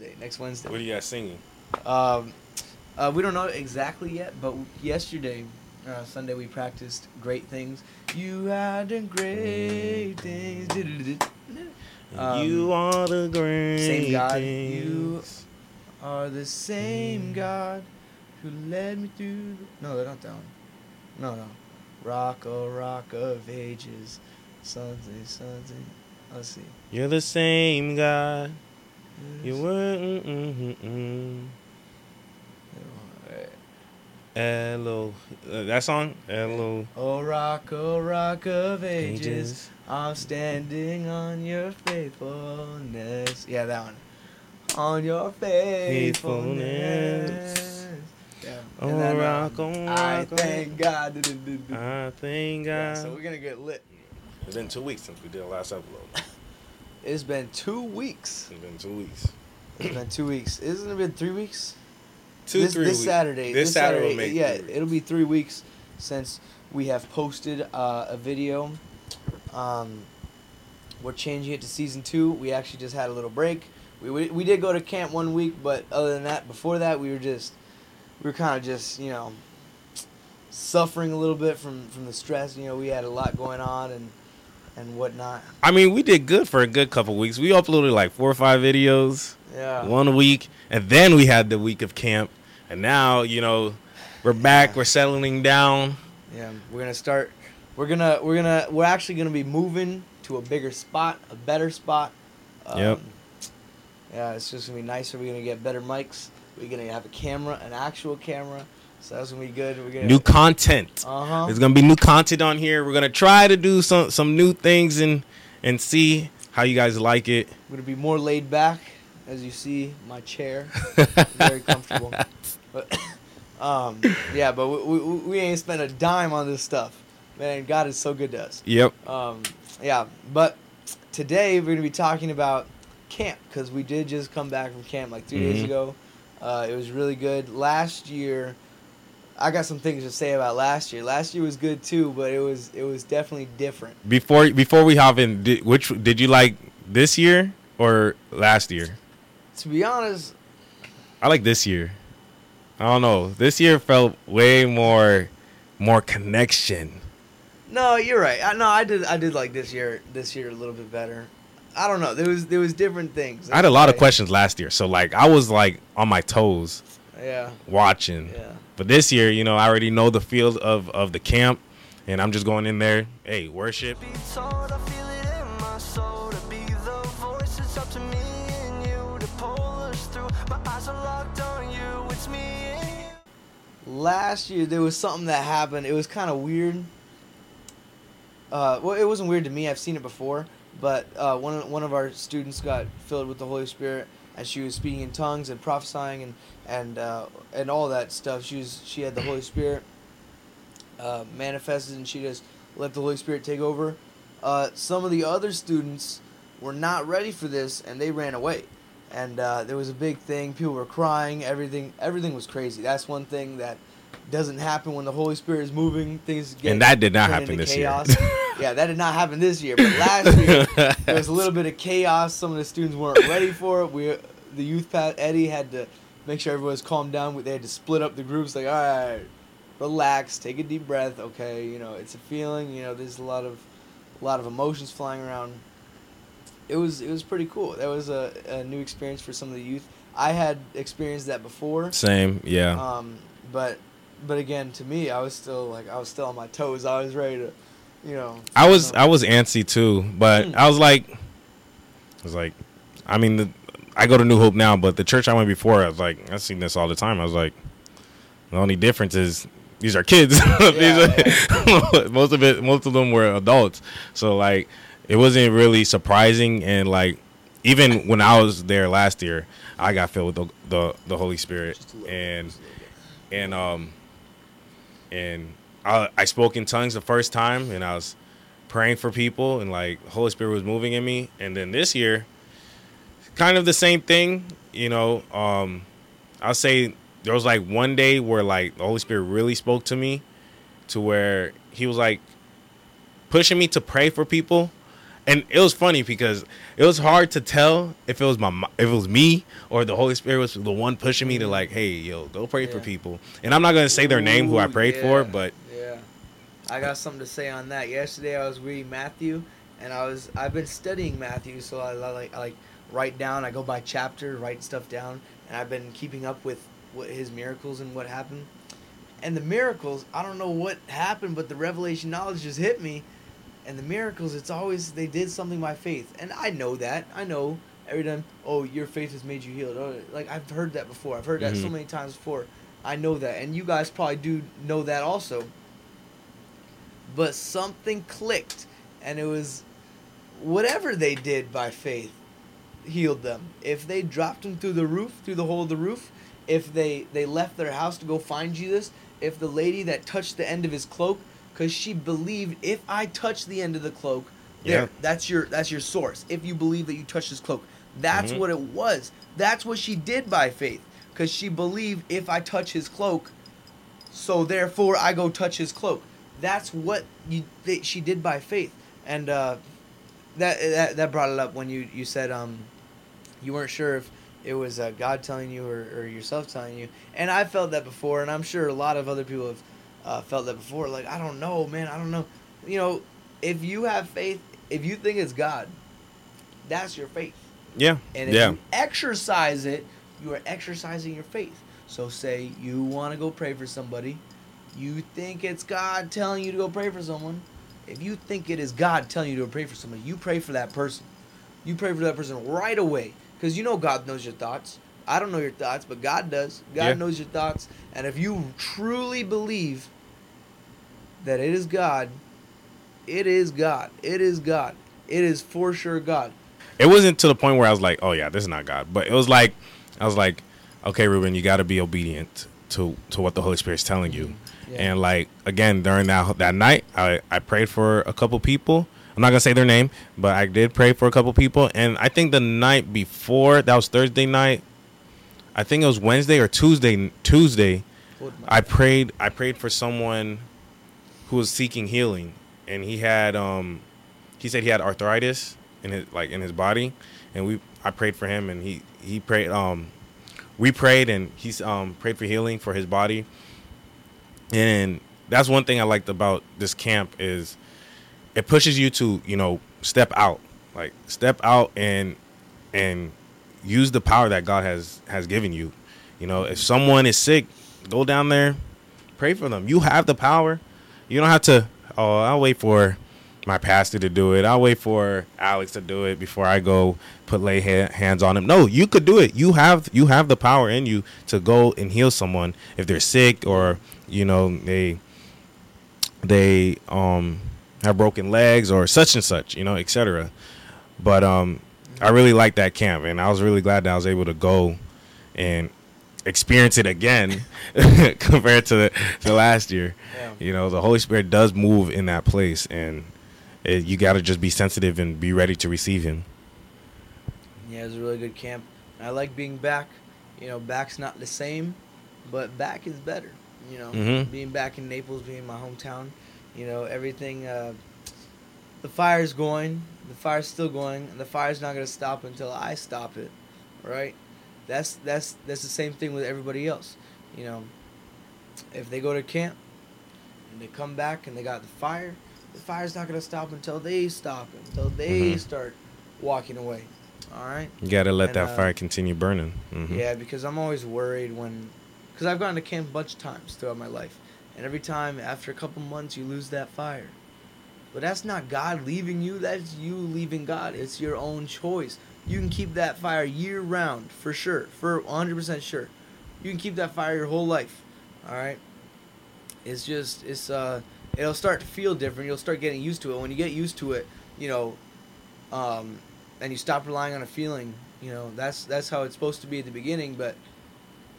Wednesday. Next Wednesday. What are you guys singing? Um, uh, we don't know exactly yet, but yesterday, uh, Sunday, we practiced great things. You had done great things. Um, you are the great same God, things. you- Are the same God who led me through. The... No, they're not that one. No, no. Rock, oh, rock of ages. Something, something. Let's see. You're the same God. You went. Mm, mm, mm, mm. Hello. Uh, that song? Hello. Oh, rock, oh, rock of ages. Ages. I'm standing on your faithfulness. Yeah, that one. On your faithfulness. Yeah. Oh, And then, rock, um, oh, I rock, oh. thank God. I thank Yeah, God. so we're gonna get lit. It's been two weeks since we did the last upload. It's been two weeks. It's been two weeks. It's been two weeks. Isn't it been three weeks? Two, this, three this weeks. Saturday. This, Saturday, will make yeah, it'll be three weeks since we have posted uh, a video. Um, we're changing it to season two. We actually just had a little break. We, we, we did go to camp one week, but other than that, before that, we were just we were kind of just you know suffering a little bit from from the stress. You know, we had a lot going on and and whatnot. I mean, we did good for a good couple weeks. We uploaded like four or five videos, Yeah. one week, and then we had the week of camp. And now, you know, we're back. Yeah. We're settling down. Yeah, we're gonna start. We're gonna we're gonna we're actually gonna be moving to a bigger spot, a better spot. Um, Yep. Yeah, it's just gonna be nicer. We're gonna get better mics. We're gonna have a camera, an actual camera. So that's gonna be good. We're gonna New content. Uh huh. There's gonna be new content on here. We're gonna try to do some some new things and and see how you guys like it. We're gonna be more laid back, as you see my chair, very comfortable. But um, yeah, but we, we, we ain't spent a dime on this stuff. Man, God is so good to us. Yep. Um, yeah, but today we're going to be talking about camp because we did just come back from camp like 2 days Mhm. ago. Uh, it was really good. Last year, I got some things to say about last year. Last year was good too, but it was it was definitely different. Before before we hop in, did, which did you like this year or last year? To be honest, I like this year. I don't know. This year felt way more more connection. no, you're right. I, no, I did I did like this year this year a little bit better. I don't know. There was there was different things. I had a lot of questions last year, so like I was like on my toes Yeah, watching. yeah. But this year, you know, I already know the field of of the camp, and I'm just going in there. Hey, worship. be told, I feel it in my soul to be the voice. It's up to me and you to pull us through. My eyes are locked on you. It's me last year there was something that happened. It was kind of weird. Uh, well, it wasn't weird to me. I've seen it before. But uh, one of, one of our students got filled with the Holy Spirit, and she was speaking in tongues and prophesying and and uh, and all that stuff. She was she had the Holy Spirit uh, manifested, and she just let the Holy Spirit take over. Uh, some of the other students were not ready for this, and they ran away. And uh, there was a big thing. People were crying. Everything everything was crazy. That's one thing that doesn't happen when the Holy Spirit is moving. Things get And that did not happen this year. yeah, that did not happen this year. But last year there was a little bit of chaos. Some of the students weren't ready for it. We, the youth path Eddie had to make sure everyone was calmed down. They had to split up the groups. Like, all right, relax, take a deep breath. Okay, you know, it's a feeling. You know, there's a lot of, a lot of emotions flying around. It was it was pretty cool. That was a, a new experience for some of the youth. I had experienced that before. Same, yeah. Um, but but again, to me, I was still like I was still on my toes. I was ready to, you know. I was I was antsy too, but Hmm. I was like, I was like, I mean, the, I go to New Hope now, but the church I went before, I was like, I've seen this all the time. I was like, the only difference is these are kids. These are- most of it, most of them were adults. So like, it wasn't really surprising, and like, even when I was there last year, I got filled with the the, the Holy Spirit, Just a little bit, and just a little bit. and um and I, I spoke in tongues the first time and i was praying for people and like holy spirit was moving in me. And then this year kind of the same thing you know um i'll say there was like one day where like the holy spirit really spoke to me to where he was like pushing me to pray for people and it was funny because it was hard to tell if it was my if it was me or the Holy Spirit was the one pushing me to like, hey, yo, go pray for people. And I'm not gonna say their name who I prayed yeah, for, but yeah, I got something to say on that. Yesterday I was reading Matthew, and I was I've been studying Matthew, so I, li- like I like write down. I go by chapter, write stuff down, and I've been keeping up with what his miracles and what happened. And the miracles, I don't know what happened, but the revelation knowledge just hit me. And the miracles, it's always they did something by faith, and I know that. I know every time. Oh, your faith has made you healed. Oh, like I've heard that before. I've heard that so Mhm. many times before. I know that, and you guys probably do know that also. But something clicked, and it was whatever they did by faith healed them. If they dropped him through the roof, through the hole of the roof, if they they left their house to go find Jesus, if the lady that touched the end of his cloak, because she believed if I touch the end of the cloak, there, Yeah. that's your that's your source. If you believe that you touched his cloak, that's Mhm. what it was. That's what she did by faith, because she believed if I touch his cloak, so therefore I go touch his cloak. That's what you they, she did by faith, and uh, that, that that brought it up when you you said um you weren't sure if it was uh, God telling you or, or yourself telling you, and I felt that before, and I'm sure a lot of other people have uh, felt that before. Like I don't know, man, I don't know. You know, if you have faith, if you think it's God, that's your faith. yeah, And if yeah, you exercise it, you are exercising your faith. So say you want to go pray for somebody, you think it's God telling you to go pray for someone. If you think it is God telling you to pray for somebody, you pray for that person. You pray for that person right away because you know God knows your thoughts. I don't know your thoughts, but God does. God Yeah. knows your thoughts, and if you truly believe that it is God, it is God. It is God. It is for sure God. it wasn't to the point where I was like, oh yeah, this is not God, but it was like, I was like, okay, Rubin, you got to be obedient to to what the Holy Spirit's telling you. Yeah. And like again during that that night, I I prayed for a couple people. I'm not gonna say their name, but I did pray for a couple people. And I think the night before, that was Thursday night. I think it was Wednesday or Tuesday. Tuesday, I prayed. I prayed for someone who was seeking healing, and he had um, he said he had arthritis in his like in his body, and we I prayed for him, and he he prayed um, we prayed, and he's um prayed for healing for his body, and that's one thing I liked about this camp is it pushes you to you know step out, like step out and and use the power that God has has given you. You know, if someone is sick, go down there, pray for them. You have the power. You don't have to. Oh, I'll wait for my pastor to do it. I'll wait for Alex to do it before I go put lay ha- hands on him. No, you could do it. You have you have the power in you to go and heal someone if they're sick or you know they they um have broken legs or such and such, you know, etc. But um I really like that camp and I was really glad that I was able to go and experience it again compared to the, to last year. Yeah. You know, the Holy Spirit does move in that place and it, you got to just be sensitive and be ready to receive him. Yeah, it was a really good camp. I like being back. You know, back's not the same, but back is better. You know, Mhm. being back in Naples, being my hometown. You know, everything. Uh, the fire's going. The fire's still going, and the fire's not gonna stop until I stop it. Right? That's that's that's the same thing with everybody else. You know, if they go to camp and they come back and they got the fire, the fire's not gonna stop until they stop until they Mhm. start walking away. All right. You got to let And, that uh, fire continue burning. Mhm. Yeah, because I'm always worried when, because I've gone to camp a bunch of times throughout my life, and every time after a couple months you lose that fire. But that's not God leaving you. That's you leaving God. It's your own choice. You can keep that fire year round for sure, for 100% sure. You can keep that fire your whole life. All right. It's just it's uh it'll start to feel different. You'll start getting used to it. When you get used to it, you know, um, and you stop relying on a feeling. You know, that's that's how it's supposed to be at the beginning. But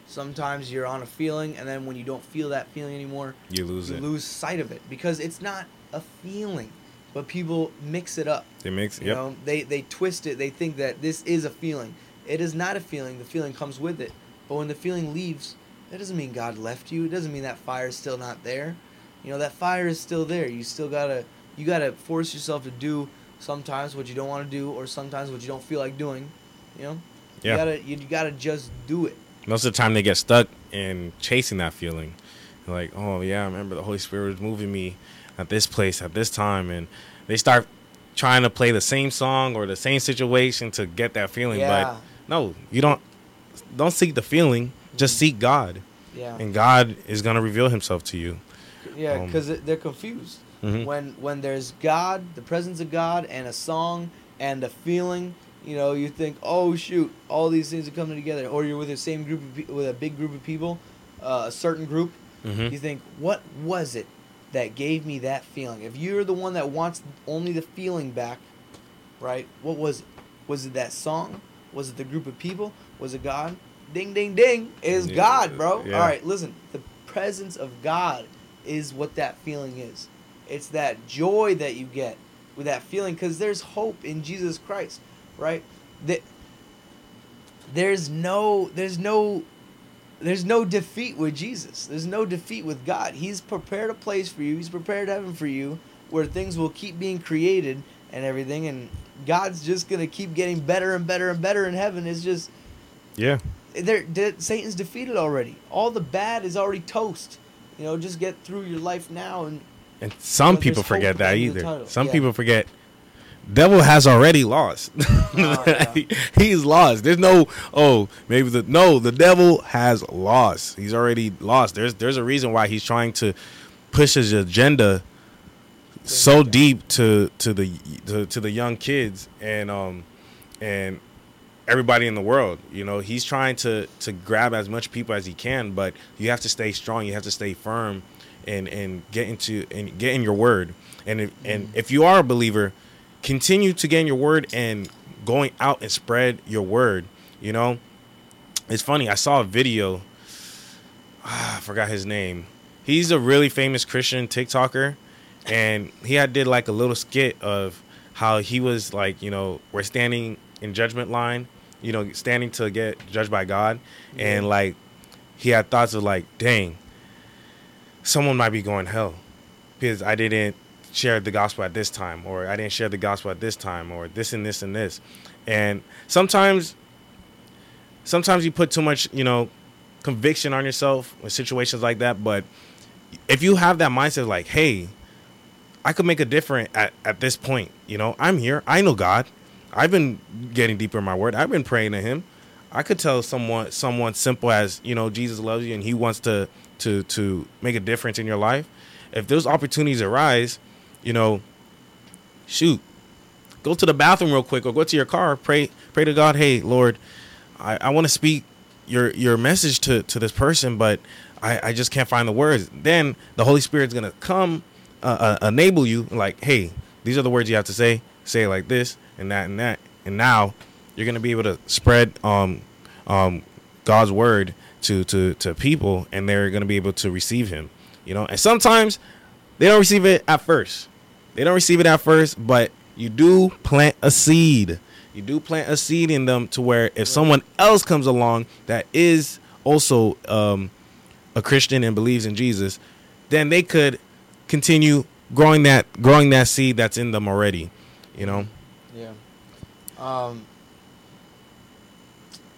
sometimes you're on a feeling, and then when you don't feel that feeling anymore, You lose it. you it. lose sight of it because it's not a feeling. But people mix it up. It makes You yep. know, they they twist it. They think that this is a feeling. It is not a feeling. The feeling comes with it. But when the feeling leaves, that doesn't mean God left you. It doesn't mean that fire is still not there. You know, that fire is still there. You still gotta you gotta force yourself to do sometimes what you don't want to do, or sometimes what you don't feel like doing. You know, Yeah. you gotta you gotta just do it. most of the time they get stuck in chasing that feeling like oh yeah i remember the holy spirit was moving me at this place at this time and they start trying to play the same song or the same situation to get that feeling Yeah. but no you don't don't seek the feeling just seek god Yeah, and god is going to reveal himself to you yeah, um, because they're confused. Mhm. when when there's God, the presence of God, and a song and a feeling, you know, you think, oh shoot, all these things are coming together. Or you're with the same group of pe- with a big group of people, uh, a certain group. Mhm. You think, what was it that gave me that feeling? If you're the one that wants only the feeling back, right? What was it? Was it that song? Was it the group of people? Was it God? Ding, ding, ding! Is Yeah, God, bro. yeah. All right, listen. The presence of God is what that feeling is. It's that joy that you get with that feeling because there's hope in Jesus Christ, right? That there's no, there's no, there's no defeat with Jesus. There's no defeat with God. He's prepared a place for you. He's prepared heaven for you, where things will keep being created and everything, and God's just gonna keep getting better and better and better in heaven. It's just yeah they're, de- Satan's defeated already. All the bad is already toast. You know, just get through your life now and and some people forget that at the end of the either some Yeah. people forget devil has already lost. Oh, yeah. he's lost. There's no oh maybe the no the devil has lost. He's already lost. There's there's a reason why he's trying to push his agenda so deep to to the to, to the young kids and um and everybody in the world. You know he's trying to to grab as much people as he can but you have to stay strong. You have to stay firm and and get into and get in your word. And if, and if you are a believer continue to gain your word and going out and spread your word you know it's funny i saw a video ah, i forgot his name he's a really famous christian tiktoker and he had did like a little skit of how he was like you know we're standing in judgment line you know standing to get judged by god and Yeah. like he had thoughts of like dang someone might be going hell because i didn't share the gospel at this time or i didn't share the gospel at this time or this and this and this and sometimes sometimes you put too much you know conviction on yourself with situations like that but if you have that mindset like hey I could make a difference at, at this point. You know, I'm here. I know God. I've been getting deeper in my word. I've been praying to Him. I could tell someone someone simple as you know Jesus loves you and He wants to to to make a difference in your life. If those opportunities arise, you know, shoot, go to the bathroom real quick or go to your car. Pray pray to God. Hey Lord, I, I want to speak your your message to to this person, but I, I just can't find the words. Then the Holy Spirit's gonna come uh, uh, enable you like hey these are the words you have to say say like this and that and that and now you're gonna be able to spread um um god's word to to to people and they're gonna be able to receive him you know and sometimes they don't receive it at first they don't receive it at first but you do plant a seed you do plant a seed in them to where if someone else comes along that is also um a christian and believes in jesus then they could continue growing that growing that seed that's in them already you know Yeah. Um,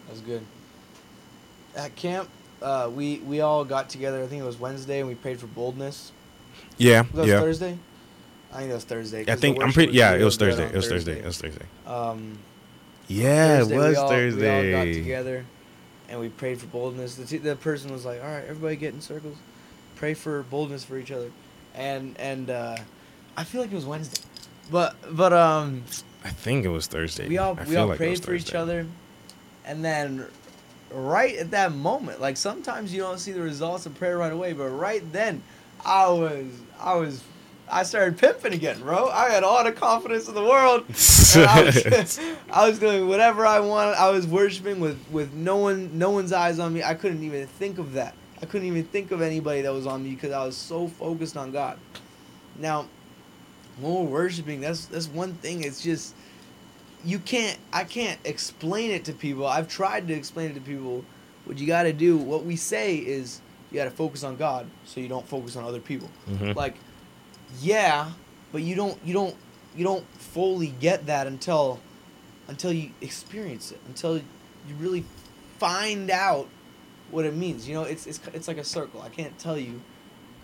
that's good. At camp, uh, we we all got together. I think it was Wednesday, and we prayed for boldness. yeah Was that yeah Thursday? I think that was Thursday. I think i'm pretty yeah it was thursday. It was thursday. It was thursday. Um, yeah Thursday, it was we all, thursday We all got together, and we prayed for boldness. The, t- the person was like, "All right, everybody get in circles, pray for boldness for each other," and and uh, I feel like it was Wednesday, but but um, i think it was thursday. we all I we all like prayed for each other, and then right at that moment, like sometimes you don't see the results of prayer right away, but right then, I was I was. I started pimping again, bro. I had all the confidence in the world. I, was, I was doing whatever I wanted. I was worshiping with, with no one no one's eyes on me. I couldn't even think of that. I couldn't even think of anybody that was on me because I was so focused on God. Now, when we're worshiping, that's that's one thing. It's just you can't I can't explain it to people. I've tried to explain it to people. What you got to do, what we say is you got to focus on God so you don't focus on other people. Mhm. Like yeah, but you don't you don't you don't fully get that until until you experience it until you really find out what it means. You know it's it's, it's like a circle. I can't tell you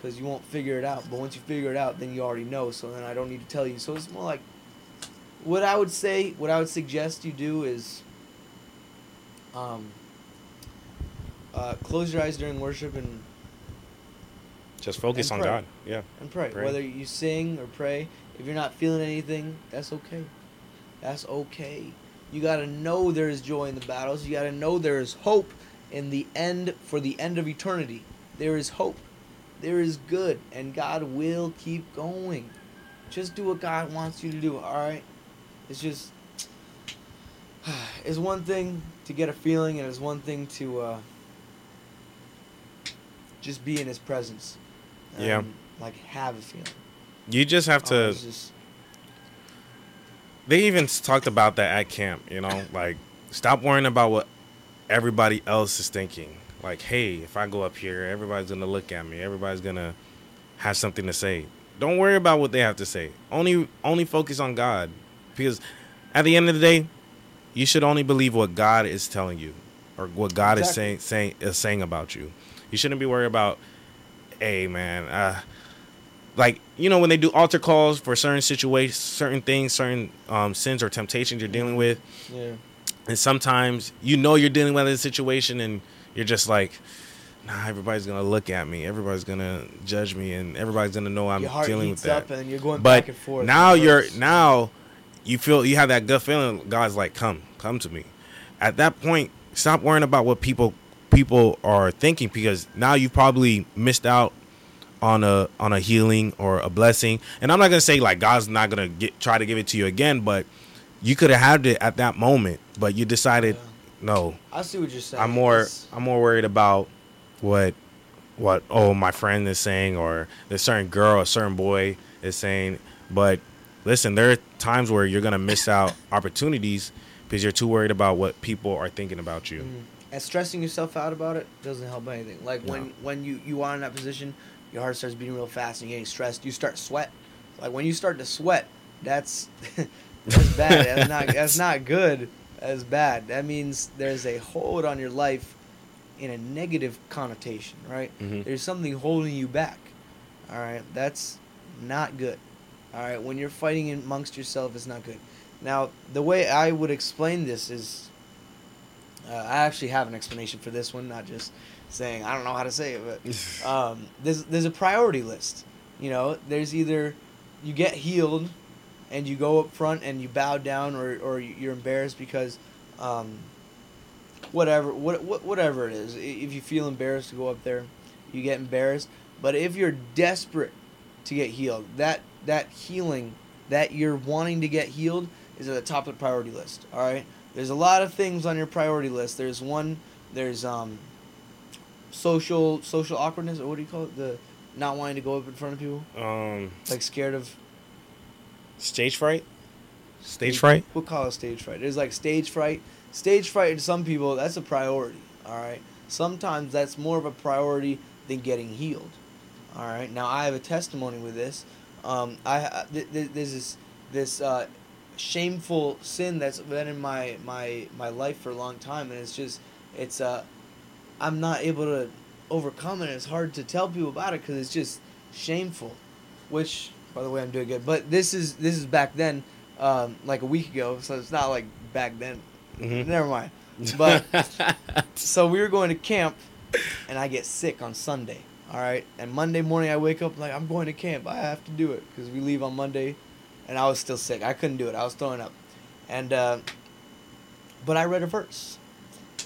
because you won't figure it out but once you figure it out then you already know so then i don't need to tell you. So it's more like what i would say what i would suggest you do is um, uh, close your eyes during worship and Just focus on. God. Yeah. and pray. Pray. Whether you sing or pray, if you're not feeling anything, that's okay. That's okay. You got to know there is joy in the battles. You got to know there is hope in the end for the end of eternity. There is hope. There is good and God will keep going. Just do what God wants you to do, all right? It's just it's one thing to get a feeling and it's one thing to uh just be in his presence. Yeah. Like have a feeling. You just have to. just- they even talked about that at camp. You know, like stop worrying about what everybody else is thinking. Like, hey, if I go up here, everybody's gonna look at me. Everybody's gonna have something to say. Don't worry about what they have to say. Only, only focus on God, because at the end of the day, you should only believe what God is telling you, or what God is saying saying is saying about you. You shouldn't be worried about, hey man, uh, like you know when they do altar calls for certain situations, certain things, certain um, sins or temptations you're dealing with, yeah. and sometimes you know you're dealing with a situation and you're just like, nah, everybody's gonna look at me, everybody's gonna judge me, and everybody's gonna know I'm dealing with that. and you're going but back and forth. now you're now you feel you have that gut feeling. God's like, come, come to me. At that point, stop worrying about what people people are thinking because now you've probably missed out on a on a healing or a blessing. And I'm not gonna say like God's not gonna get try to give it to you again, but you could have had it at that moment, but you decided no. I see what you're saying. I'm more It's- I'm more worried about what what oh my friend is saying or the certain girl a certain boy is saying. But listen, there are times where you're gonna miss out opportunities because you're too worried about what people are thinking about you. Mhm. And stressing yourself out about it doesn't help anything. Like No. when when you you are in that position, your heart starts beating real fast and you're getting stressed. You start sweat. Like when you start to sweat, that's that's bad. That's not that's not good. That's bad. That means there's a hold on your life in a negative connotation, right? Mhm. There's something holding you back. All right, that's not good. All right, when you're fighting amongst yourself, it's not good. Now, the way I would explain this is, uh, I actually have an explanation for this one, not just saying I don't know how to say it, but um, there's there's a priority list. You know, there's either you get healed, and you go up front and you bow down, or or you're embarrassed because, um, whatever what, what whatever it is. If you feel embarrassed to go up there, you get embarrassed. But if you're desperate to get healed, that that healing that you're wanting to get healed is at the top of the priority list. All right. There's a lot of things on your priority list. There's one. There's um. Social social awkwardness or what do you call it? The not wanting to go up in front of people, Um, like scared of stage fright. Stage fright. We'll call it stage fright. There's like stage fright. Stage fright to some people that's a priority. All right. Sometimes that's more of a priority than getting healed. All right. Now I have a testimony with this. Um, I I- th- th- there's this this uh, shameful sin that's been in my my my life for a long time, and it's just it's uh I'm not able to overcome it. It's hard to tell people about it because it's just shameful. Which, by the way, I'm doing good. But this is this is back then, um, like a week ago. So it's not like back then. Mhm. Never mind. But so we were going to camp, and I get sick on Sunday. All right, and Monday morning I wake up like I'm going to camp. I have to do it because we leave on Monday, and I was still sick. I couldn't do it. I was throwing up, and uh, but I read a verse.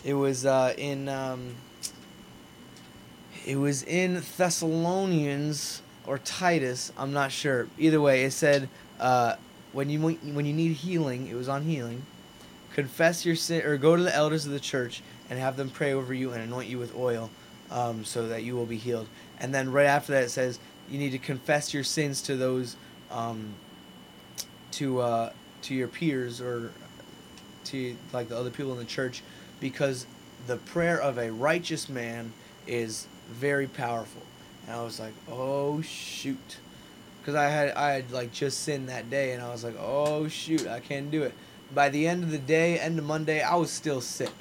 It was uh, in um, it was in Thessalonians or Titus. I'm not sure. Either way, it said uh, when you when you need healing, it was on healing. Confess your sin or go to the elders of the church and have them pray over you and anoint you with oil, um, so that you will be healed. And then right after that, it says you need to confess your sins to those, um, to uh, to your peers or to like the other people in the church, because the prayer of a righteous man is very powerful. And I was like, oh shoot, because I had I had like just sinned that day, and I was like, oh shoot, I can't do it. By the end of the day, end of Monday, I was still sick,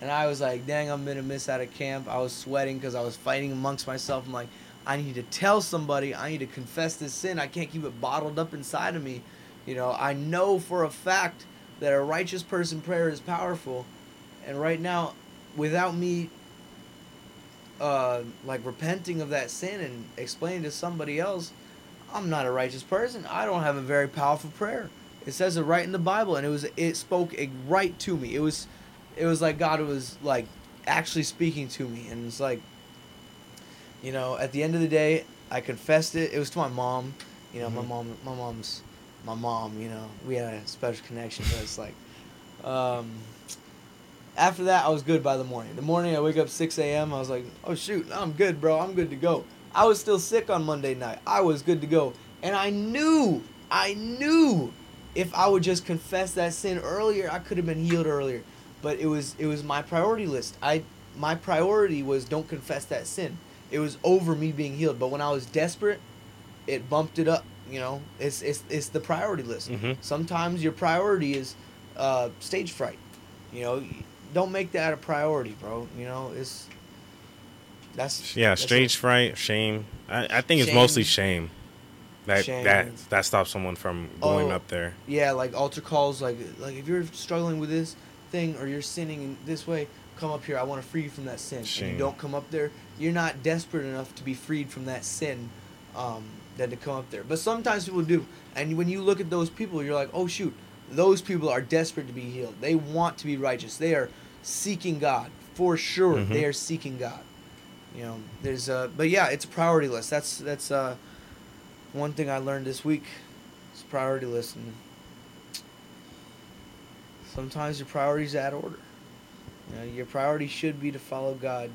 and I was like, dang, I'm gonna miss out of camp. I was sweating because I was fighting amongst myself. I'm like, I need to tell somebody. I need to confess this sin. I can't keep it bottled up inside of me. You know, I know for a fact that a righteous person prayer is powerful, and right now, without me uh, like repenting of that sin and explaining to somebody else, I'm not a righteous person. I don't have a very powerful prayer. It says it right in the Bible, and it was it spoke it right to me. It was, it was like God was like actually speaking to me, and it's like, you know, at the end of the day, I confessed it. It was to my mom. You know, my Mhm. mom, my mom's, my mom. You know, we had a special connection, but it's like, um, after that, I was good by the morning. The morning I wake up 6 a.m. I was like, oh shoot, I'm good, bro. I'm good to go. I was still sick on Monday night. I was good to go, and I knew, I knew, if I would just confess that sin earlier, I could have been healed earlier. But it was, it was my priority list. I, my priority was don't confess that sin. It was over me being healed. But when I was desperate, it bumped it up. You know, it's it's it's the priority list. Mhm. Sometimes your priority is uh, stage fright. You know, don't make that a priority, bro. You know, it's that's Yeah, that's stage it. fright, shame. I, I think it's mostly shame. That Shame. that that stops someone from going Oh. up there. Yeah, like altar calls, like like if you're struggling with this thing or you're sinning in this way, come up here. I want to free you from that sin. And Shame. you don't come up there. You're not desperate enough to be freed from that sin, um, than to come up there. But sometimes people do, and when you look at those people, you're like, oh shoot, those people are desperate to be healed. They want to be righteous. They are seeking God for sure. Mhm. They are seeking God. You know, there's uh, but yeah, it's a priority list. That's that's uh, one thing I learned this week. It's priority list, and sometimes your priorities out of order. You know, your priority should be to follow God.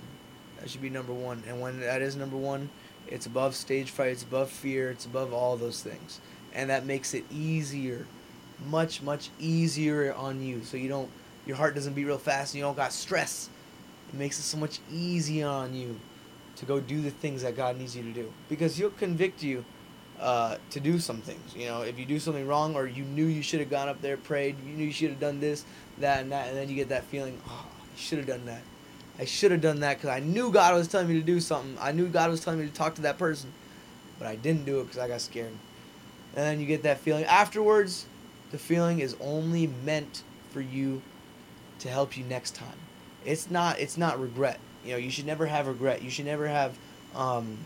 That should be number one. And when that is number one, it's above stage fright, it's above fear, it's above all those things. And that makes it easier, much, much easier on you. So you don't, your heart doesn't beat real fast and you don't got stress. It makes it so much easier on you to go do the things that God needs you to do. Because He'll convict you uh, to do some things. You know, if you do something wrong or you knew you should have gone up there, prayed, you knew you should have done this, that, and that, and then you get that feeling, oh, I should have done that. I should have done that because I knew God was telling me to do something. I knew God was telling me to talk to that person, but I didn't do it because I got scared. And then you get that feeling afterwards. The feeling is only meant for you to help you next time. It's not. It's not regret. You know, you should never have regret. You should never have, um,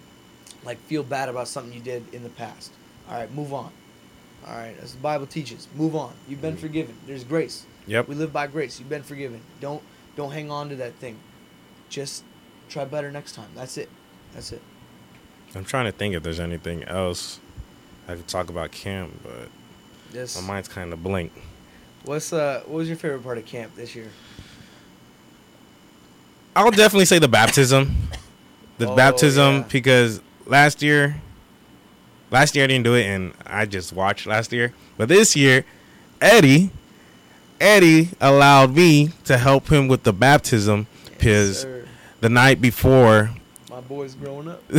like, feel bad about something you did in the past. All right, move on. All right, as the Bible teaches, move on. You've been Mm. forgiven. There's grace. Yep. We live by grace. You've been forgiven. Don't don't hang on to that thing. Just try better next time. That's it. That's it. I'm trying to think if there's anything else I could talk about camp, but This. my mind's kind of blank. What's uh? What was your favorite part of camp this year? I'll definitely say the baptism. The Oh, baptism yeah. because last year last year I didn't do it and I just watched last year. But this year, Eddie Eddie allowed me to help him with the baptism because Sir, the night before. My boy's growing up.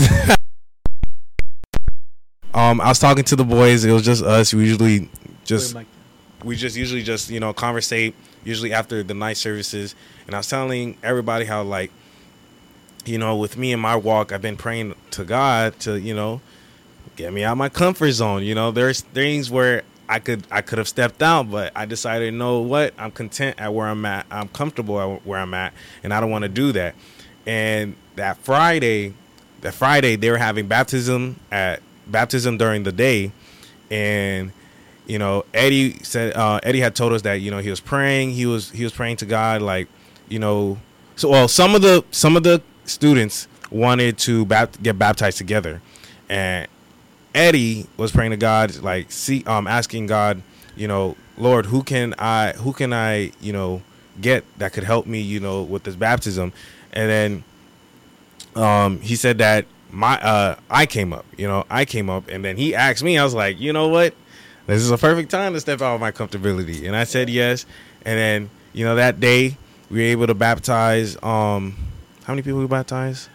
um I was talking to the boys, it was just us. We usually just we just usually just you know conversate usually after the night services. And i was telling everybody how like you know with me in my walk i've been praying to god to you know get me out of my comfort zone. You know there's things where i could i could have stepped out but i decided you know what? I'm content at where i'm at. I'm comfortable at where i'm at and i don't want to do that and that friday that friday they were having baptism at baptism during the day. And you know eddie said uh, eddie had told us that you know he was praying. He was he was praying to god like you know so well some of the some of the students wanted to bap- get baptized together. And eddie was praying to god like see um asking god you know lord who can i who can i you know get that could help me you know with this baptism and then um he said that my uh i came up you know i came up and then he asked me i was like you know what this is a perfect time to step out of my comfortability and i said yes and then you know that day we were able to baptize um how many people we baptized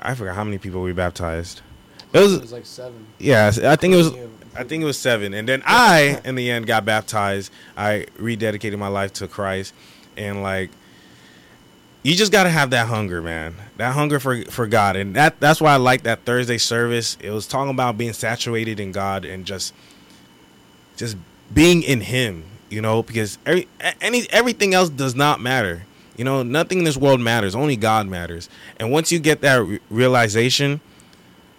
I forgot how many people we baptized. It It was was like seven. yeah, I think it was. I think it was seven, and then I, in the end, got baptized. I rededicated my life to Christ, and like, you just gotta have that hunger, man. That hunger for for God, and that that's why I like that Thursday service. It was talking about being saturated in God and just, just being in Him, you know, because every any everything else does not matter. You know, nothing in this world matters. Only God matters. And once you get that re- realization,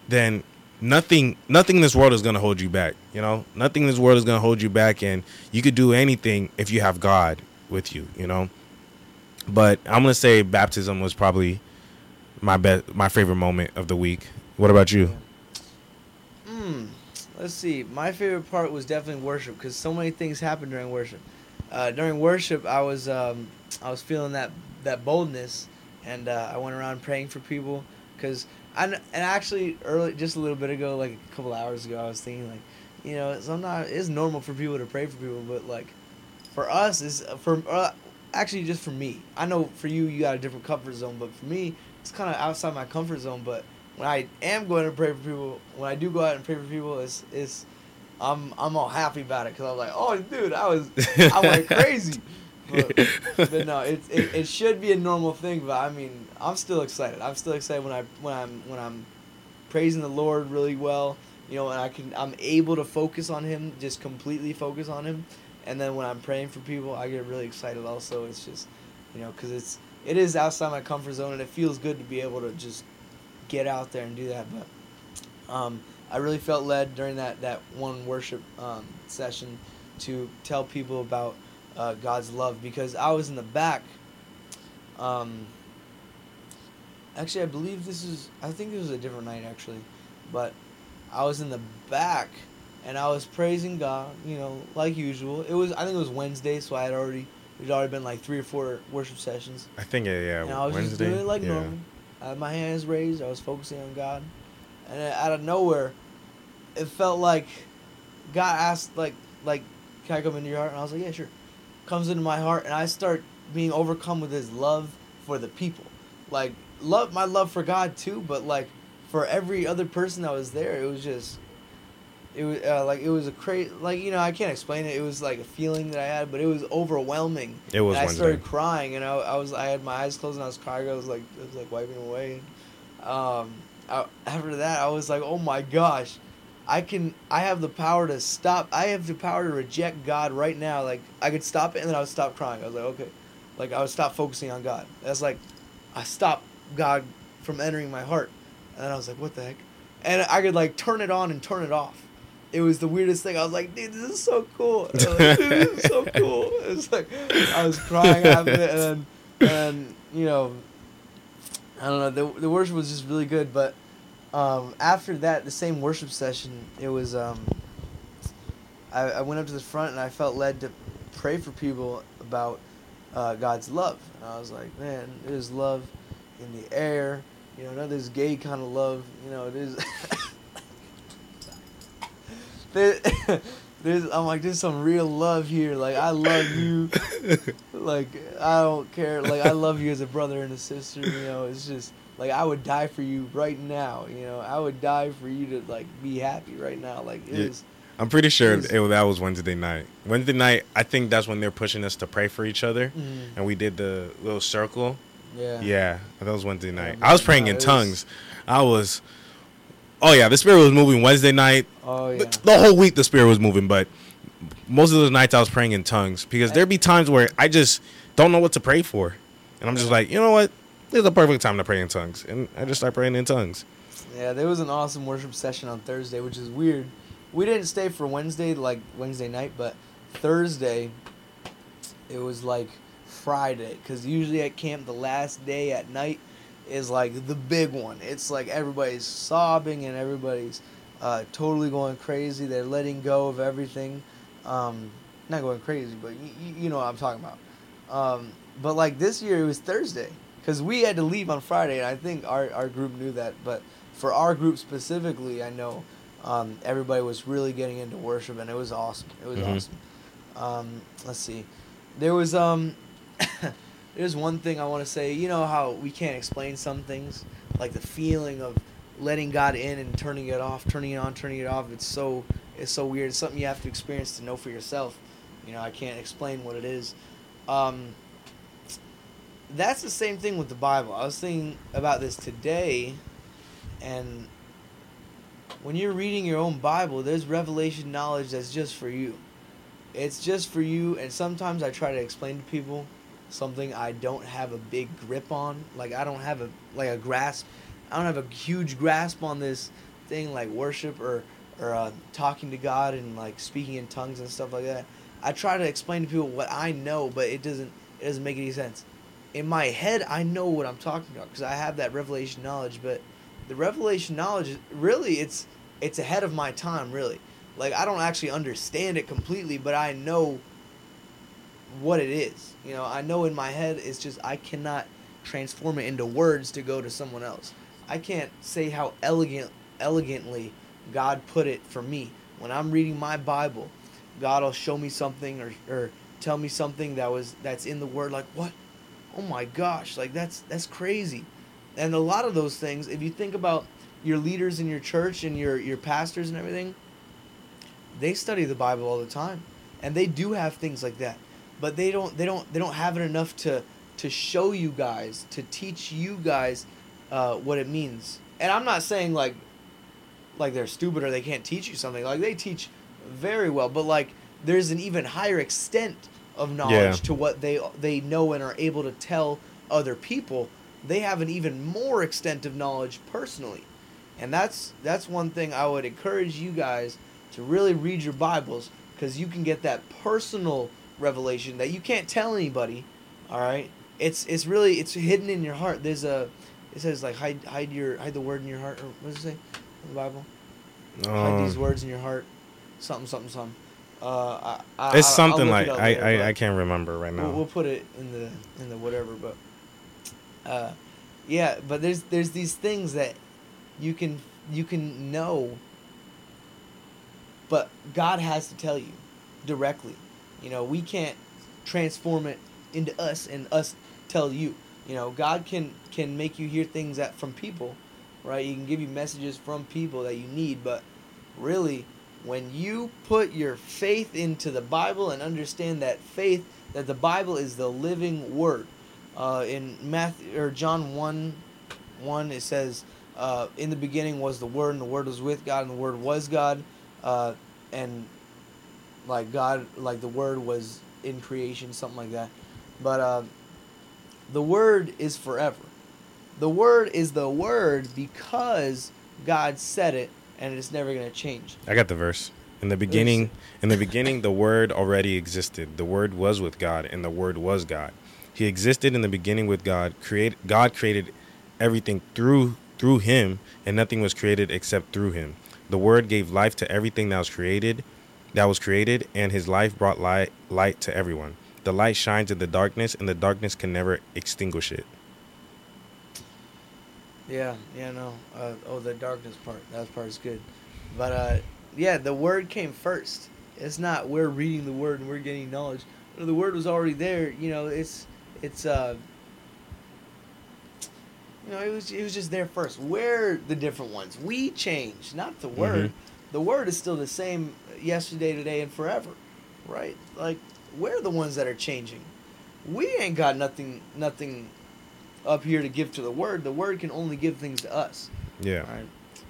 then nothing nothing in this world is going to hold you back you know nothing in this world is going to hold you back and you could do anything if you have god with you you know but i'm going to say baptism was probably my best my favorite moment of the week what about you Hmm. Let's see. My favorite part was definitely worship because so many things happened during worship. Uh, during worship, I was um, I was feeling that that boldness, and uh, I went around praying for people because I and actually early just a little bit ago, like a couple hours ago, I was thinking like, you know, it's not it's normal for people to pray for people, but like, for us is for uh, actually just for me. I know for you, you got a different comfort zone, but for me, it's kind of outside my comfort zone. But when I am going to pray for people, when I do go out and pray for people, it's it's I'm I'm all happy about it because I'm like, oh, dude, I was I went crazy. But, but no, it, it it should be a normal thing. But I mean, I'm still excited. I'm still excited when I when I'm when I'm praising the Lord really well. You know, and I can I'm able to focus on Him, just completely focus on Him. And then when I'm praying for people, I get really excited. Also, it's just, you know, because it's it is outside my comfort zone, and it feels good to be able to just get out there and do that. But um, I really felt led during that that one worship um, session to tell people about uh, God's love because I was in the back. Um, actually, I believe this is. I think it was a different night actually, but I was in the back and I was praising God. You know, like usual. It was. I think it was Wednesday, so I had already. There'd already been like three or four worship sessions. i think yeah, yeah And I was wednesday just doing it like yeah. normal. I had my hands raised. I was focusing on God, and out of nowhere, it felt like God asked, like, like, can I come into your heart? And I was like, yeah, sure. Comes into my heart, and I start being overcome with His love for the people, like love my love for God too, but like for every other person that was there, it was just. It was uh, like it was a crazy, like you know, I can't explain it. It was like a feeling that I had, but it was overwhelming. it was And I wednesday started crying, and I, I was I had my eyes closed and I was crying. I was like I was like wiping away. Um, I, after that, I was like, oh my gosh, I can I have the power to stop. I have the power to reject God right now. Like I could stop it, and then I would stop crying. I was like, okay, like I would stop focusing on God. That's like I stopped God from entering my heart, and I was like, what the heck? And I could like turn it on and turn it off. It was the weirdest thing. I was like, dude, this is so cool. Like, this is so cool. It was like I was crying after it, and then, and you know, I don't know. The the worship was just really good, but um, after that, the same worship session, it was. Um, I, I went up to the front and I felt led to pray for people about uh, God's love, and I was like, man, there's love in the air. You know, not this gay kind of love. You know, it is. there, there's, I'm like, there's some real love here. Like, I love you. like, I don't care. Like, I love you as a brother and a sister. You know, it's just like I would die for you right now. You know, I would die for you to like be happy right now. Like, it Yeah. is. i'm pretty sure It that was wednesday night wednesday night i think that's when they're pushing us to pray for each other Mm, and we did the little circle yeah. Yeah, that was Wednesday night. I was praying in tongues. I was, oh yeah, the spirit was moving Wednesday night. Oh yeah. The, the whole week the spirit was moving, but most of those nights I was praying in tongues because there'd be times where I just don't know what to pray for, and I'm just like, you know what, this is the perfect time to pray in tongues, and I just start praying in tongues. Yeah, there was an awesome worship session on Thursday, which is weird. We didn't stay for Wednesday, like Wednesday night, but Thursday, it was like Friday. Because usually at camp, the last day at night is like the big one. It's like everybody's sobbing and everybody's uh, totally going crazy. They're letting go of everything. Um, not going crazy, but you, you know what I'm talking about. Um, but like this year, it was Thursday because we had to leave on Friday, and I think our, our group knew that. But for our group specifically, I know um, everybody was really getting into worship, and it was awesome. It was Mhm. awesome. Um, let's see, there was um, there's one thing I want to say. You know how we can't explain some things. like the feeling of letting God in and turning it off, turning it on, turning it off. It's so it's so weird. It's something you have to experience to know for yourself. You know, I can't explain what it is. Um, that's the same thing with the Bible. I was thinking about this today, and when you're reading your own Bible, there's revelation knowledge that's just for you. It's just for you, and sometimes I try to explain to people something I don't have a big grip on. Like I don't have a like a grasp. I don't have a huge grasp on this thing like worship or or uh, talking to God and like speaking in tongues and stuff like that. I try to explain to people what I know, but it doesn't it doesn't make any sense. In my head, I know what I'm talking about because I have that revelation knowledge. But the revelation knowledge, really, it's it's ahead of my time. Really, like I don't actually understand it completely, but I know what it is. You know, I know in my head it's just I cannot transform it into words to go to someone else. I can't say how elegant elegantly God put it for me. When I'm reading my Bible, God will show me something or, or tell me something that was that's in the word like what? Oh my gosh, like that's that's crazy. And a lot of those things, if you think about your leaders in your church and your your pastors and everything, they study the Bible all the time. And they do have things like that. But they don't they don't they don't have it enough to to show you guys, to teach you guys uh, what it means. And I'm not saying like like they're stupid or they can't teach you something. Like they teach very well, but like there's an even higher extent of knowledge Yeah. to what they they know and are able to tell other people. They have an even more extent of knowledge personally. And that's that's one thing I would encourage you guys to really read your Bibles because you can get that personal revelation that you can't tell anybody. All right, it's it's really it's hidden in your heart. There's a it says like hide hide your hide the word in your heart or what does it say in the Bible? hide these Um, words in your heart. Something something something. Uh, I, I, it's something like it I, I I can't remember right now. We'll, we'll put it in the in the whatever, but uh, yeah, but there's there's these things that you can you can know, but God has to tell you directly. You know, we can't transform it into us and us tell you. You know, God can can make you hear things that from people, right? He can give you messages from people that you need, but really when you put your faith into the Bible and understand that faith that the Bible is the living word. Uh, in Matthew or John one, one it says, uh, "In the beginning was the Word, and the Word was with God, and the Word was God." Uh, and like God, like the Word was in creation, something like that. But uh, the Word is forever. The Word is the Word because God said it, and it's never gonna change. I got the verse. In the beginning, in the beginning, the Word already existed. The Word was with God, and the Word was God. He existed in the beginning with God. Create God created everything through through Him, and nothing was created except through Him. The Word gave life to everything that was created, that was created, and His life brought light light to everyone. The light shines in the darkness, and the darkness can never extinguish it. Yeah, yeah, no. Uh, oh, the darkness part. That part is good. But uh, yeah, the word came first. It's not we're reading the word and we're getting knowledge. The word was already there. You know, it's it's uh. You know, it was it was just there first. We're the different ones. We change, not the word. The word is still the same yesterday, today, and forever, right? Like we're the ones that are changing. We ain't got nothing nothing up here to give to the word. The word can only give things to us. Yeah. Right.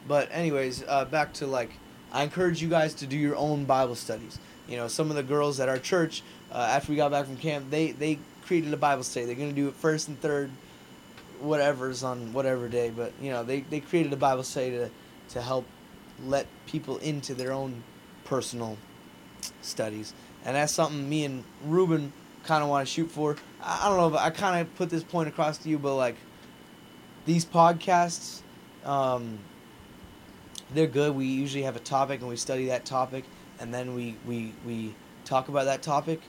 But anyways, uh, back to like, I encourage you guys to do your own Bible studies. You know, some of the girls at our church, uh, after we got back from camp, they they created a Bible study. They're gonna do it first and third, whatever's on whatever day. But you know, they they created a Bible study to to help let people into their own personal studies, and that's something me and Rubin kind of want to shoot for. I, don't know if I kind of put this point across to you, but like these podcasts, um, they're good. We usually have a topic and we study that topic, and then we we we talk about that topic.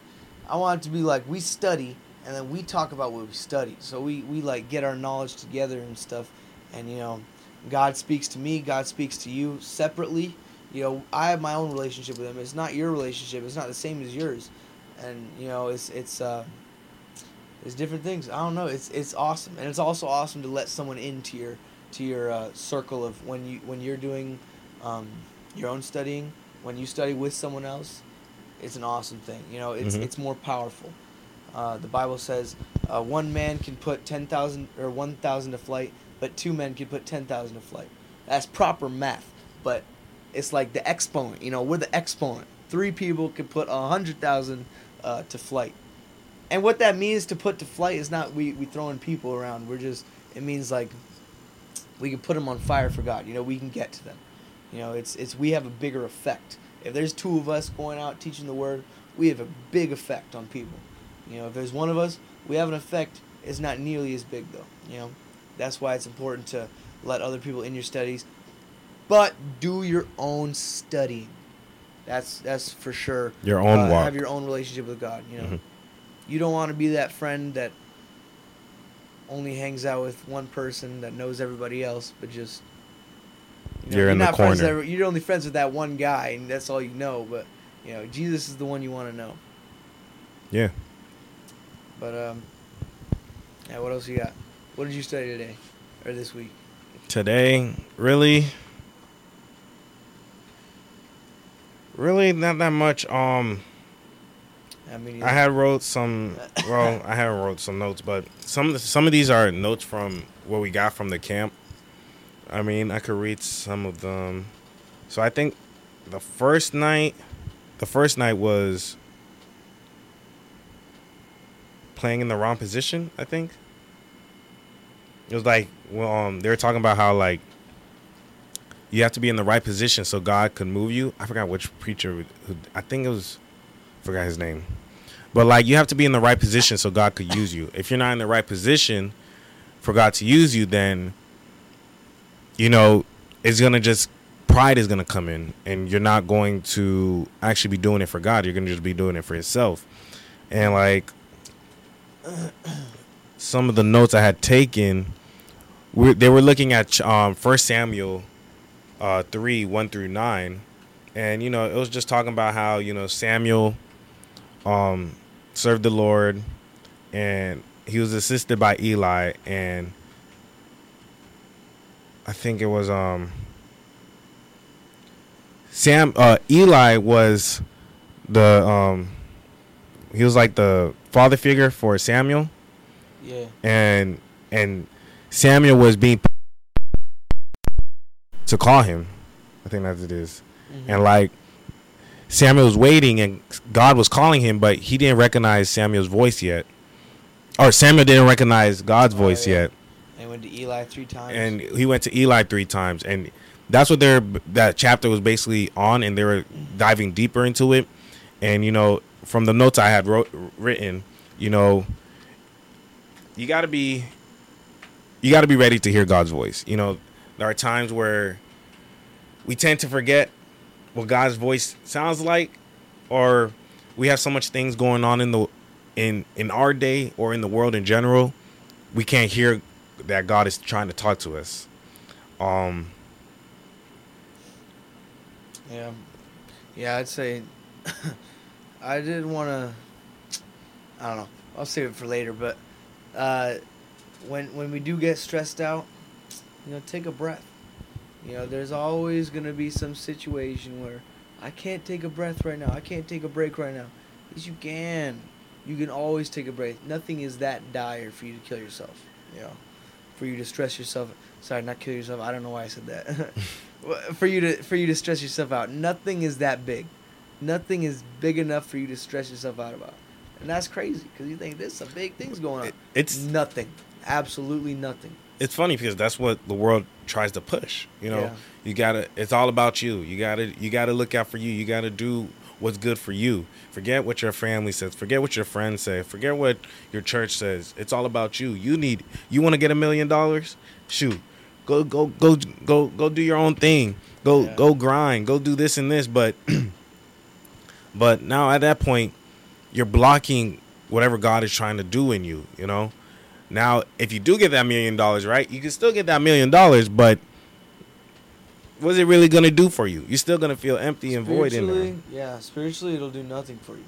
I want it to be like we study and then we talk about what we study. So we we like get our knowledge together and stuff, and you know, God speaks to me. God speaks to you separately. You know, I have my own relationship with Him. It's not your relationship. It's not the same as yours, and you know, it's it's. Uh, it's different things. I don't know. It's it's awesome, and it's also awesome to let someone into your to your uh, circle of when you when you're doing um, your own studying, when you study with someone else, it's an awesome thing. You know, it's Mhm. it's more powerful. Uh, the Bible says uh, one man can put ten thousand or one thousand to flight, but two men could put ten thousand to flight. That's proper math, but it's like the exponent. You know, we're the exponent. Three people could put a hundred thousand uh, to flight, and what that means to put to flight is not we we throwing people around. We're just it means like we can put them on fire for God. You know, we can get to them. You know, it's it's we have a bigger effect. If there's two of us going out teaching the word, we have a big effect on people. You know, if there's one of us, we have an effect. It's not nearly as big though. You know, that's why it's important to let other people in your studies, but do your own studying. That's that's for sure. Your own Uh, walk. Have your own relationship with God. You know, Mhm. you don't want to be that friend that only hangs out with one person that knows everybody else, but just you You're in the not friends corner. you're only friends with that one guy, and that's all you know. But you know, Jesus is the one you want to know. Yeah. But um, yeah. What else you got? What did you study today or this week? Today, really, really not that much. Um, I mean, I had wrote some. Well, I haven't wrote some notes, but some some of these are notes from what we got from the camp. I mean, I could read some of them. So I think the first night, the first night was playing in the wrong position. I think it was like well, um, they were talking about how like you have to be in the right position so God could move you. I forgot which preacher. Who, I think it was forgot his name. But like you have to be in the right position so God could use you. If you're not in the right position for God to use you, then you know it's gonna just pride is gonna come in, and you're not going to actually be doing it for God. You're gonna just be doing it for yourself. And like some of the notes I had taken, we they were looking at um, First Samuel uh, three one through nine, and you know it was just talking about how you know Samuel um, served the Lord, and he was assisted by Eli, and I think it was um Sam uh, Eli was the um he was like the father figure for Samuel, yeah, and and Samuel was being to call him. I think that's what it is. Mhm. And like Samuel was waiting and God was calling him, but he didn't recognize Samuel's voice yet. Or Samuel didn't recognize God's Oh, voice yeah. yet. and went to Eli three times. And he went to Eli three times. And that's what their that chapter was basically on and they were diving deeper into it. And you know, from the notes I had wrote written, you know, you got to be you got to be ready to hear God's voice. You know, there are times where we tend to forget what God's voice sounds like or we have so much things going on in the in in our day or in the world in general, we can't hear that God is trying to talk to us. Um Yeah, yeah, I'd say I did want to. I don't know. I'll save it for later. But uh, when when we do get stressed out, you know, take a breath. You know, there's always gonna be some situation where I can't take a breath right now. I can't take a break right now. Yes, you can. You can always take a break. Nothing is that dire for you to kill yourself. You know, for you to stress yourself. Sorry, not kill yourself. I don't know why I said that. for you to for you to stress yourself out. Nothing is that big. Nothing is big enough for you to stress yourself out about. And that's crazy because you think there's some big things going on. It's- nothing. Absolutely nothing. it's funny because that's what the world tries to push. You know, Yeah. you gotta. It's all about you. You gotta. You gotta look out for you. You gotta do what's good for you. Forget what your family says. Forget what your friends say. Forget what your church says. It's all about you. You need. You want to get a million dollars? Shoot, go go go go go do your own thing. Go Yeah. go grind. Go do this and this. But but now at that point, you're blocking whatever God is trying to do in you. You know. Now, if you do get that million dollars, right, you can still get that million dollars, but what's it really gonna do for you? You're still gonna feel empty and void in there. Yeah, spiritually it'll do nothing for you.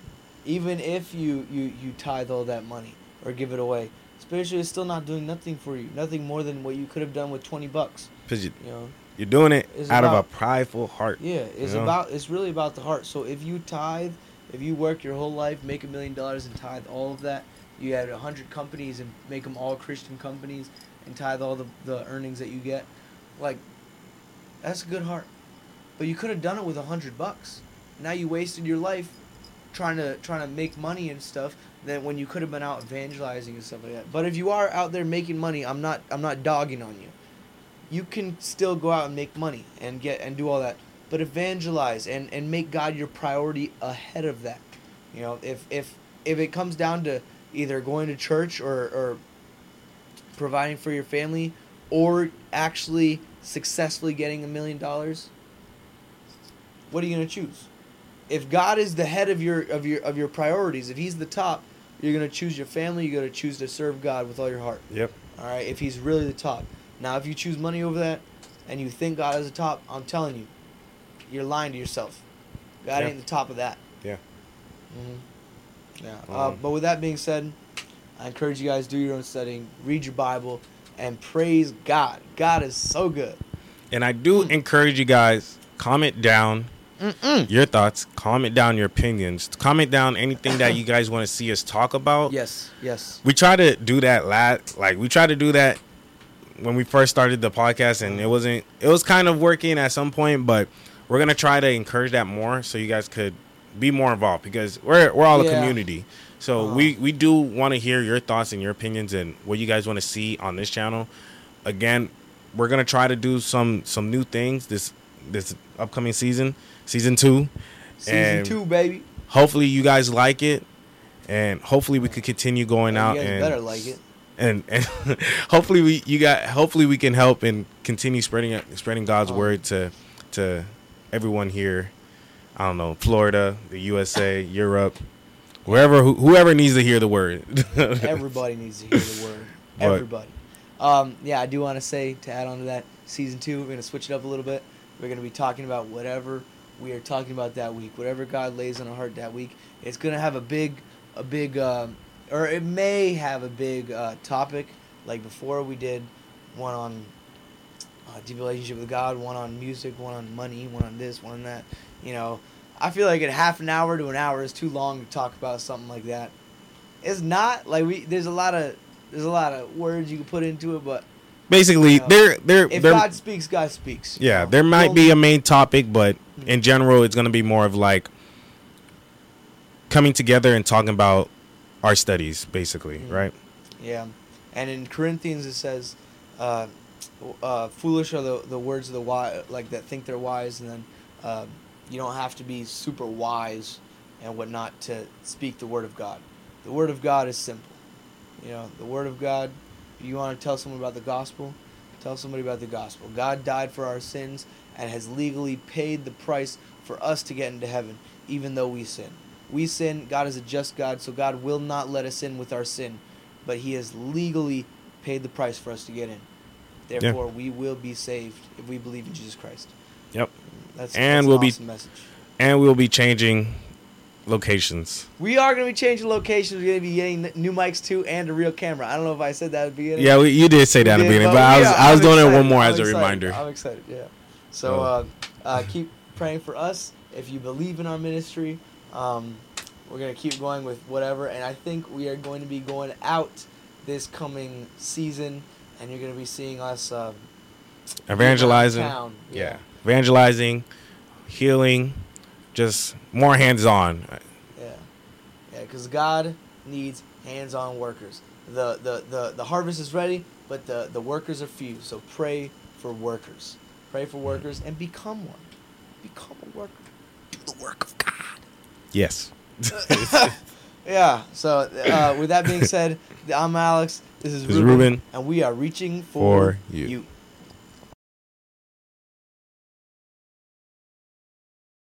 Even if you, you, you tithe all that money. or give it away. Spiritually, it's still not doing nothing for you. Nothing more than what you could have done with twenty bucks. Because you, You know. you're doing it It's out of a prideful heart. Yeah, it's You know? about it's really about the heart. So if you tithe, if you work your whole life, make a million dollars and tithe all of that, you had a hundred companies and make them all Christian companies and tithe all the, the earnings that you get, like that's a good heart. But you could have done it with a hundred bucks. Now you wasted your life trying to trying to make money and stuff. That when you could have been out evangelizing and stuff like that. But if you are out there making money, I'm not I'm not dogging on you you can still go out and make money and get and do all that but evangelize and and make god your priority ahead of that you know if if if it comes down to either going to church or or providing for your family or actually successfully getting a million dollars what are you going to choose if god is the head of your of your of your priorities if he's the top you're going to choose your family you're going to choose to serve god with all your heart Yep. all right, if he's really the top. Now, if you choose money over that, and you think God is the top, I'm telling you, you're lying to yourself. God Yeah. ain't the top of that. Yeah. hmm Yeah. uh, Um, but with that being said, I encourage you guys do your own studying, read your Bible, and praise God. God is so good. And I do encourage you guys comment down your thoughts, comment down your opinions, comment down anything that you guys want to see us talk about. Yes. Yes. We try to do that last like we try to do that when we first started the podcast and it wasn't it was kind of working at some point, but we're going to try to encourage that more so you guys could be more involved because we're we're all a Yeah. community. So Uh-huh. we we do want to hear your thoughts and your opinions and what you guys want to see on this channel. Again, we're gonna try to do some some new things this this upcoming season, season two. Season And two, baby. Hopefully you guys like it, and hopefully we could continue going you out guys and better like it. and and hopefully we you got hopefully we can help and continue spreading spreading God's Um, word to to everyone here. I don't know, Florida, the USA, Europe, wherever who, whoever needs to hear the word. Everybody needs to hear the word. But- Everybody. Um, yeah, I do want to say to add on to that, season two, we're gonna switch it up a little bit. We're gonna be talking about whatever we are talking about that week, whatever God lays on our heart that week. It's gonna have a big, a big, um, or it may have a big uh, topic. Like before, we did one on uh, deep relationship with God, one on music, one on money, one on this, one on that. You know, I feel like at half an hour to an hour is too long to talk about something like that. It's not like we. There's a lot of there's a lot of words you can put into it, but Basically, Yeah. there there if there God speaks, God speaks. you yeah, know? there might be a main topic, but Mm. in general, it's gonna be more of like coming together and talking about our studies, basically, Mm. right? Yeah, and in Corinthians it says, uh, uh, "Foolish are the, the words of the wise, like that think they're wise," and then uh, you don't have to be super wise and whatnot to speak the word of God. The word of God is simple. You know, the word of God. If you want to tell someone about the gospel, tell somebody about the gospel. God died for our sins and has legally paid the price for us to get into heaven, even though we sin. We sin. God is a just God, so God will not let us in with our sin, but He has legally paid the price for us to get in. Therefore, we will be saved if we believe in Jesus Christ. Yep. That's And that's we'll an be- message. And we'll be changing locations. We are going to be changing locations. We're going to be getting new mics too, and a real camera. I don't know if I said that at the beginning. Yeah, we, you did say that in the We beginning, but I was yeah, I was I'm doing it one more I'm as a reminder. I'm excited. Yeah. So Oh. uh, uh, keep praying for us. If you believe in our ministry, um, we're gonna keep going with whatever. And I think we are going to be going out this coming season, and you're gonna be seeing us um, Evangelizing. town. Yeah. Evangelizing, healing, just more hands on. Yeah, yeah, because God needs hands-on workers. The, the the the harvest is ready, but the the workers are few. So pray for workers. Pray for workers and become one. Become a worker. Do the work of God. Yes. Yeah. So uh, with that being said, I'm Alex. This is This is Rubin, Rubin. and we are reaching for, For you. you.